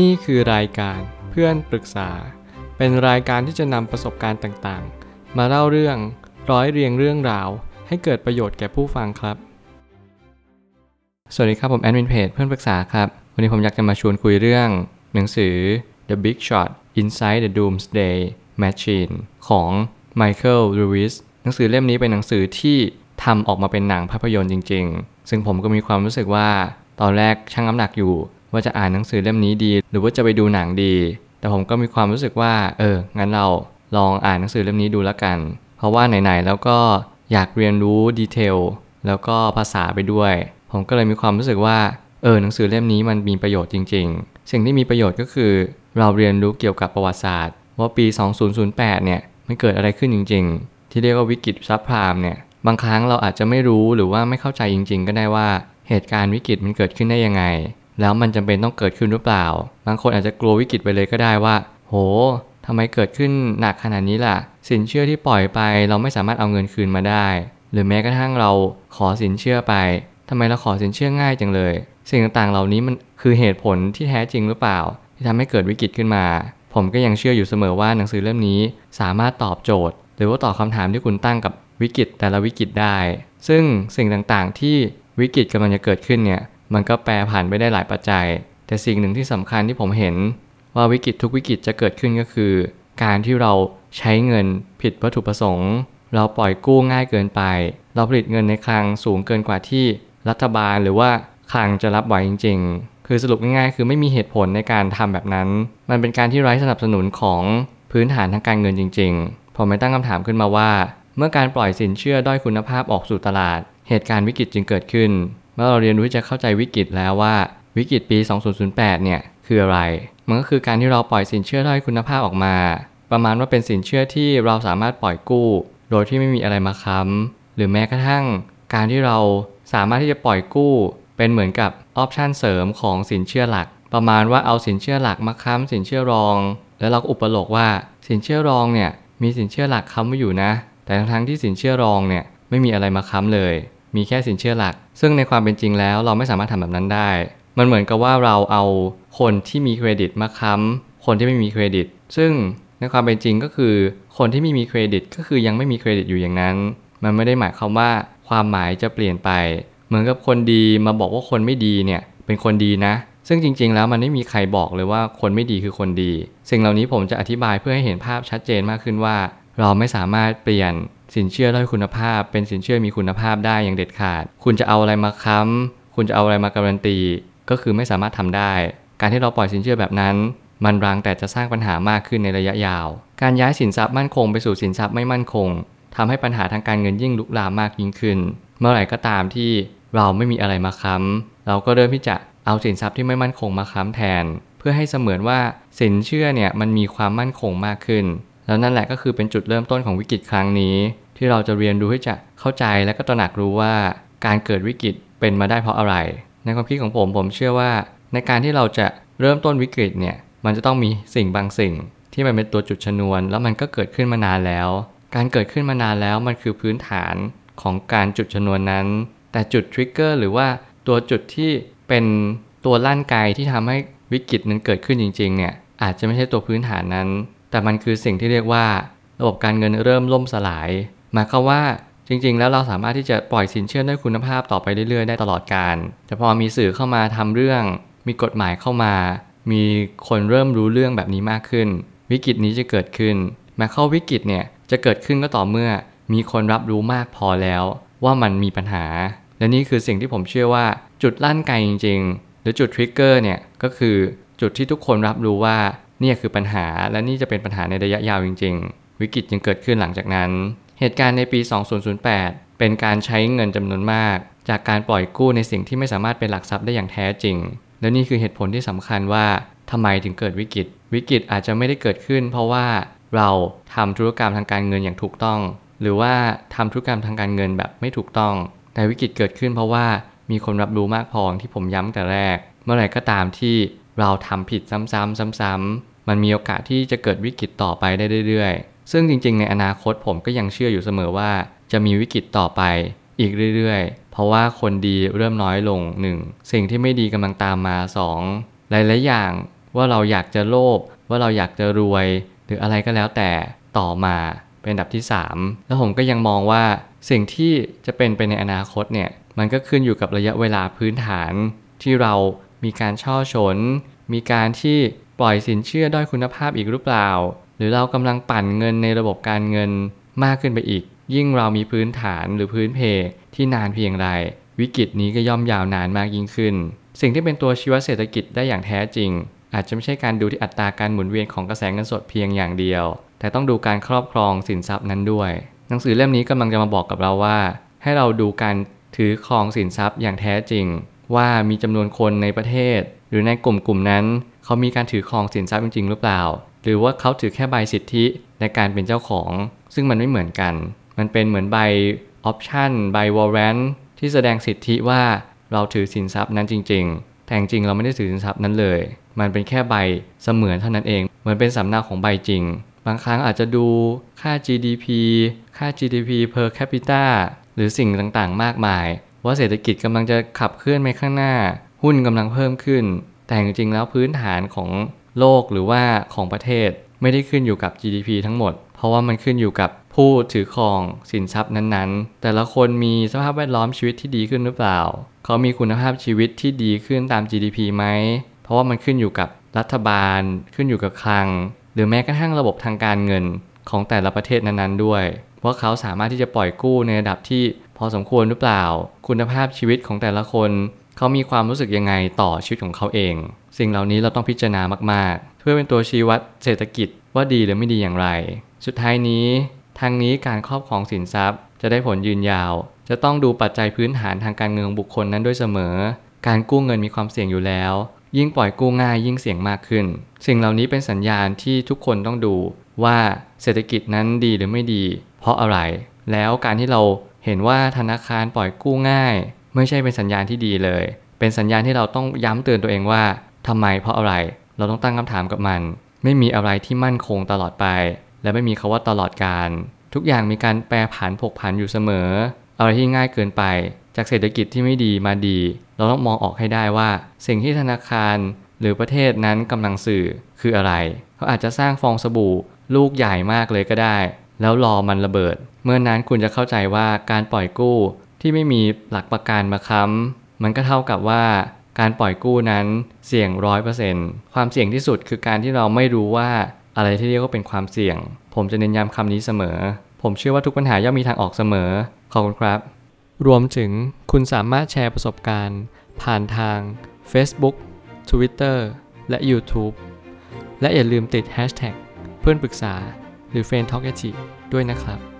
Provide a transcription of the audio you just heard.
นี่คือรายการเพื่อนปรึกษา เป็นรายการที่จะนำประสบการณ์ต่างๆ มาเล่าเรื่องร้อยเรียงเรื่องราว ให้เกิดประโยชน์แก่ผู้ฟังครับ สวัสดีครับผมแอดมินเพจเพื่อนปรึกษาครับ วันนี้ผมอยากจะมาชวนคุยเรื่อง หนังสือ The Big Shot Inside the Doomsday Machine ของ Michael Lewis หนังสือเล่มนี้เป็นหนังสือที่ทำออกมาเป็นหนังภาพยนตร์จริง ๆ ซึ่งผมก็มีความรู้สึกว่าตอนแรกชั่งน้ำหนักอยู่ ว่าจะอ่านหนังสือเล่มนี้ดี หรือว่าจะไปดูหนังดี แต่ผมก็มีความรู้สึกว่า เออ งั้นเราลองอ่านหนังสือเล่มนี้ดูแล้วกัน เพราะว่าไหนๆแล้วก็อยากเรียนรู้ดีเทลแล้วก็ภาษาไปด้วย ผมก็เลยมีความรู้สึกว่า เออ หนังสือเล่มนี้มันมีประโยชน์จริง ๆ สิ่งที่มีประโยชน์ก็คือ เราเรียนรู้เกี่ยวกับประวัติศาสตร์ ว่าปี 2008 เนี่ย มันเกิดอะไรขึ้นจริง ๆ ที่เรียกว่าวิกฤตซับพรามเนี่ย บางครั้งเราอาจจะไม่รู้หรือว่าไม่เข้าใจจริง ๆ ก็ได้ว่าเหตุการณ์วิกฤตมันเกิดขึ้นได้ยังไง แล้วมันจำเป็นต้องเกิดขึ้นหรือเปล่า บางคนอาจจะกลัววิกฤตไปเลยก็ได้ว่า โหทำไมเกิดขึ้นหนักขนาดนี้ล่ะ สินเชื่อที่ปล่อยไป เราไม่สามารถเอาเงินคืนมาได้ หรือแม้กระทั่งเราขอสินเชื่อไปทำไมเราขอสินเชื่อง่ายจังเลย สิ่งต่างๆเหล่านี้มันคือเหตุผลที่แท้จริงหรือเปล่า ที่ทำให้เกิดวิกฤตขึ้นมา ผมก็ยังเชื่ออยู่เสมอว่าหนังสือเล่มนี้สามารถตอบโจทย์ หรือว่าตอบคำถามที่คุณตั้งกับวิกฤตแต่ละวิกฤตได้ ซึ่งสิ่งต่างๆที่วิกฤตกำลังจะเกิดขึ้นเนี่ย มันก็แปรผันไปได้หลายปัจจัย แต่สิ่งหนึ่งที่สำคัญที่ผมเห็นว่าวิกฤตทุกวิกฤตจะเกิดขึ้นก็คือ การที่เราใช้เงินผิดวัตถุประสงค์ เราปล่อยกู้ง่ายเกินไป เราผลิตเงินในคลังสูงเกินกว่าที่รัฐบาลหรือว่าคลังจะรับไหวจริง ๆ คือสรุปง่ายๆ คือไม่มีเหตุผลในการทำแบบนั้น มันเป็นการที่ไร้สนับสนุนของพื้นฐานทางการเงินจริง ๆ ผมไม่ตั้งคำถามขึ้นมาว่า เมื่อการปล่อยสินเชื่อด้อยคุณภาพออกสู่ตลาด เหตุการณ์วิกฤตจึงเกิดขึ้น เมื่อเราเรียนรู้จะเข้าใจวิกฤตแล้วว่าวิกฤตปี 2008 เนี่ยคืออะไร มันก็คือการที่เราปล่อยสินเชื่อด้อยคุณภาพออกมา ประมาณว่าเป็นสินเชื่อที่เราสามารถปล่อยกู้ โดยที่ไม่มีอะไรมาค้ำหรือแม้กระทั่ง การที่เราสามารถที่จะปล่อยกู้ เป็นเหมือนกับออปชันเสริมของสินเชื่อหลัก ประมาณว่าเอาสินเชื่อหลักมาค้ำสินเชื่อรอง แล้วเราก็อุปโลกว่าสินเชื่อรองเนี่ยมีสินเชื่อหลักค้ำไว้อยู่นะ แต่ทั้งที่สินเชื่อรองเนี่ยไม่มีอะไรมาค้ำเลย มีแค่สินเชื่อหลัก ซึ่งในความเป็นจริงแล้วเราไม่สามารถทำแบบนั้นได้ มันเหมือนกับว่าเราเอาคนที่มีเครดิตมาค้ำคนที่ไม่มีเครดิต ซึ่งในความเป็นจริงก็คือ คนที่ไม่มีเครดิตก็คือยังไม่มีเครดิตอยู่อย่างนั้น มันไม่ได้หมายความว่าความหมายจะเปลี่ยนไป เหมือนกับคนดีมาบอกว่าคนไม่ดีเนี่ยเป็นคนดีนะ ซึ่งจริง ๆ แล้วมันไม่มีใครบอกเลยว่าคนไม่ดีคือคนดี สิ่งเหล่านี้ผมจะอธิบายเพื่อให้เห็นภาพชัดเจนมากขึ้นว่า เราไม่สามารถเปลี่ยนสินเชื่อด้อยคุณภาพ เป็นสินเชื่อมีคุณภาพได้อย่างเด็ดขาด คุณจะเอาอะไรมาค้ำคุณจะเอาอะไรมาการันตี ก็คือไม่สามารถทำได้ การที่เราปล่อยสินเชื่อแบบนั้น มันรังแต่จะสร้างปัญหามากขึ้นในระยะยาว การย้ายสินทรัพย์มั่นคงไปสู่สินทรัพย์ไม่มั่นคงทำให้ปัญหาทางการเงินยิ่งลุกลามมากยิ่งขึ้น เมื่อไหร่ก็ตามที่เราไม่มีอะไรมาค้ำเราก็เริ่มที่จะเอาสินทรัพย์ที่ไม่มั่นคงมาค้ำแทน เพื่อให้เสมือนว่าสินเชื่อเนี่ยมันมีความมั่นคงมากขึ้น แล้วนั่นแหละก็คือเป็นจุดเริ่มต้นของวิกฤตครั้งนี้ ที่เราจะเรียนรู้ที่จะเข้าใจและก็ตระหนักรู้ว่าการเกิดวิกฤตเป็นมาได้เพราะอะไร ในความคิดของผมผมเชื่อว่า ในการที่เราจะเริ่มต้นวิกฤตเนี่ยมันจะต้องมีสิ่งบางสิ่ง ที่มันเป็นตัวจุดชนวน แล้วมันก็เกิดขึ้นมานานแล้ว การเกิดขึ้นมานานแล้วมันคือพื้นฐานของการจุดชนวนนั้น แต่จุดทริกเกอร์หรือว่าตัวจุดที่เป็นตัวลั่นไกที่ทำให้วิกฤตนั้นเกิดขึ้นจริงๆเนี่ยอาจจะไม่ใช่ตัวพื้นฐานนั้น แต่มันคือสิ่งที่เรียกว่าระบบการเงินเริ่มล่มสลาย หมายความว่าจริง ๆ แล้วเราสามารถที่จะปล่อยสินเชื่อด้วยคุณภาพต่อไปเรื่อยๆ ได้ตลอดการ แต่พอมีสื่อเข้ามาทำเรื่อง มีกฎหมายเข้ามา มีคนเริ่มรู้เรื่องแบบนี้มากขึ้น วิกฤตนี้จะเกิดขึ้นแม้เข้าวิกฤตเนี่ยจะเกิดขึ้นก็ต่อเมื่อ มีคนรับรู้มากพอแล้ว ว่ามันมีปัญหา และนี่คือสิ่งที่ผมเชื่อว่าจุดลั่นไกจริง ๆ หรือจุดทริกเกอร์เนี่ยก็คือจุดที่ทุกคนรับรู้ว่า นี่คือปัญหาและนี่จะเป็นปัญหาในระยะยาวจริง ๆ วิกฤตจึงเกิดขึ้นหลังจากนั้น เหตุการณ์ในปี 2008 เป็นการใช้เงินจำนวนมาก จากการปล่อยกู้ในสิ่งที่ไม่สามารถเป็นหลักทรัพย์ได้อย่างแท้จริง และนี่คือเหตุผลที่สำคัญว่าทำไมถึงเกิดวิกฤต วิกฤตอาจจะไม่ได้เกิดขึ้น เพราะว่าเราทำธุรกรรมทางการเงินอย่างถูกต้อง หรือว่าทำธุรกรรมทางการเงินแบบไม่ถูกต้องแต่วิกฤตเกิดขึ้นเพราะว่ามีคนรับรู้มากพอที่ผมย้ำแต่แรก เมื่อไหร่ก็ตามที่เราทำผิดซ้ำๆซ้ำๆ มันมีโอกาสที่จะเกิดวิกฤตต่อไปได้เรื่อยๆ ซึ่งจริงๆ ในอนาคตผมก็ยังเชื่ออยู่เสมอว่า จะมีวิกฤตต่อไปอีกเรื่อยๆ เพราะว่าคนดีเริ่มน้อยลง 1. สิ่งที่ไม่ดีกำลังตามมา 2. หลายๆอย่างว่าเราอยากจะโลภว่าเราอยากจะรวย หรืออะไรก็แล้วแต่ต่อมาเป็นอันดับที่ 3 แล้วผมก็ยังมองว่าสิ่งที่จะเป็นไปในอนาคตเนี่ยมันก็ขึ้นอยู่กับระยะเวลาพื้นฐานที่เรามีการช่อฉนมีการที่ ปล่อยสินเชื่อด้อยคุณภาพอีกหรือเปล่า หรือเรากำลังปั่นเงินในระบบการเงินมากขึ้นไปอีก ยิ่งเรามีพื้นฐานหรือพื้นเพที่นานเพียงไร วิกฤตนี้ก็ย่อมยาวนานมากยิ่งขึ้น สิ่งที่เป็นตัวชี้วัดเศรษฐกิจได้อย่างแท้จริง อาจจะไม่ใช่การดูที่อัตราการหมุนเวียนของกระแสเงินสดเพียงอย่างเดียว แต่ต้องดูการครอบครองสินทรัพย์นั้นด้วย หนังสือเล่มนี้กำลังจะมาบอกกับเราว่า ให้เราดูการถือครองสินทรัพย์อย่างแท้จริง ว่ามีจำนวนคนในประเทศ หรือในกลุ่มกลุ่มนั้น เขามีการถือครองสินทรัพย์จริงๆหรือเปล่า หรือว่าเขาถือแค่ใบสิทธิในการเป็นเจ้าของ ซึ่งมันไม่เหมือนกัน มันเป็นเหมือนใบออปชั่นใบวอร์เรนที่แสดงสิทธิว่าเราถือสินทรัพย์นั้นจริง ๆ แต่จริงเราไม่ได้ถือสินทรัพย์นั้นเลย มันเป็นแค่ใบเสมือนเท่านั้นเอง เหมือนเป็นสำเนาของใบจริง บางครั้งอาจจะดูค่า GDP ค่า GDP per capita หรือสิ่งต่างๆ มากมาย ว่าเศรษฐกิจกำลังจะขับเคลื่อนไปข้างหน้า หุ้นกำลังเพิ่มขึ้น แต่จริงๆแล้วพื้นฐานของโลกหรือว่าของประเทศไม่ได้ขึ้นอยู่กับ GDP ทั้งหมด เพราะว่ามันขึ้นอยู่กับผู้ถือครองสินทรัพย์นั้นๆ แต่ละคนมีสภาพแวดล้อมชีวิตที่ดีขึ้นหรือเปล่า เขามีคุณภาพชีวิตที่ดีขึ้นตาม GDP ไหม เพราะว่ามันขึ้นอยู่กับรัฐบาล ขึ้นอยู่กับคลัง หรือแม้กระทั่งระบบทางการเงินของแต่ละประเทศนั้นๆ ด้วย ว่าเขาสามารถที่จะปล่อยกู้ในระดับที่พอสมควรหรือเปล่า คุณภาพชีวิตของแต่ละคน เขามีความรู้สึกยังไงต่อชีวิตของเขาเอง สิ่งเหล่านี้เราต้องพิจารณามากๆ เพื่อเป็นตัวชี้วัดเศรษฐกิจว่าดีหรือไม่ดีอย่างไร สุดท้ายนี้ทางนี้การครอบครองสินทรัพย์ จะได้ผลยืนยาว จะต้องดูปัจจัยพื้นฐานทางการเงินของบุคคลนั้นด้วยเสมอ การกู้เงินมีความเสี่ยงอยู่แล้ว ยิ่งปล่อยกู้ง่ายยิ่งเสี่ยงมากขึ้น สิ่งเหล่านี้เป็นสัญญาณที่ทุกคนต้องดูว่าเศรษฐกิจนั้นดีหรือไม่ดี เพราะอะไร แล้วการที่เราเห็นว่าธนาคารปล่อยกู้ง่าย ไม่ใช่เป็นสัญญาณที่ดีเลย เป็นสัญญาณที่เราต้องย้ำเตือนตัวเองว่าทำไมเพราะอะไร เราต้องตั้งคำถามกับมัน ไม่มีอะไรที่มั่นคงตลอดไป และไม่มีคาว่าตลอดการ ทุกอย่างมีการแปรผันผกผันอยู่เสมอ อะไรที่ง่ายเกินไป จากเศรษฐกิจที่ไม่ดีมาดี เราต้องมองออกให้ได้ว่า สิ่งที่ธนาคารหรือประเทศนั้นกำลังสื่อคืออะไร เขาอาจจะสร้างฟองสบู่ลูกใหญ่มากเลยก็ได้ แล้วรอมันระเบิด เมื่อนนั้นคุณจะเข้าใจว่าการปล่อยกู้ ที่ไม่มีหลักประกันมาค้ำมันก็เท่ากับว่าการปล่อยกู้นั้นเสี่ยงร้อยเปอร์เซ็นต์ความเสี่ยงที่สุดคือการที่เราไม่รู้ว่าอะไรที่เรียกว่าเป็นความเสี่ยง ผมจะเน้นย้ำคำนี้เสมอ ผมเชื่อว่าทุกปัญหาย่อมมีทางออกเสมอ ขอบคุณครับ รวมถึงคุณสามารถแชร์ประสบการณ์ ผ่านทาง Facebook Twitter และ YouTube และอย่าลืมติด Hashtag เพื่อนปรึกษาหรือ f r ร e n d t a l k ด้วยนะครับ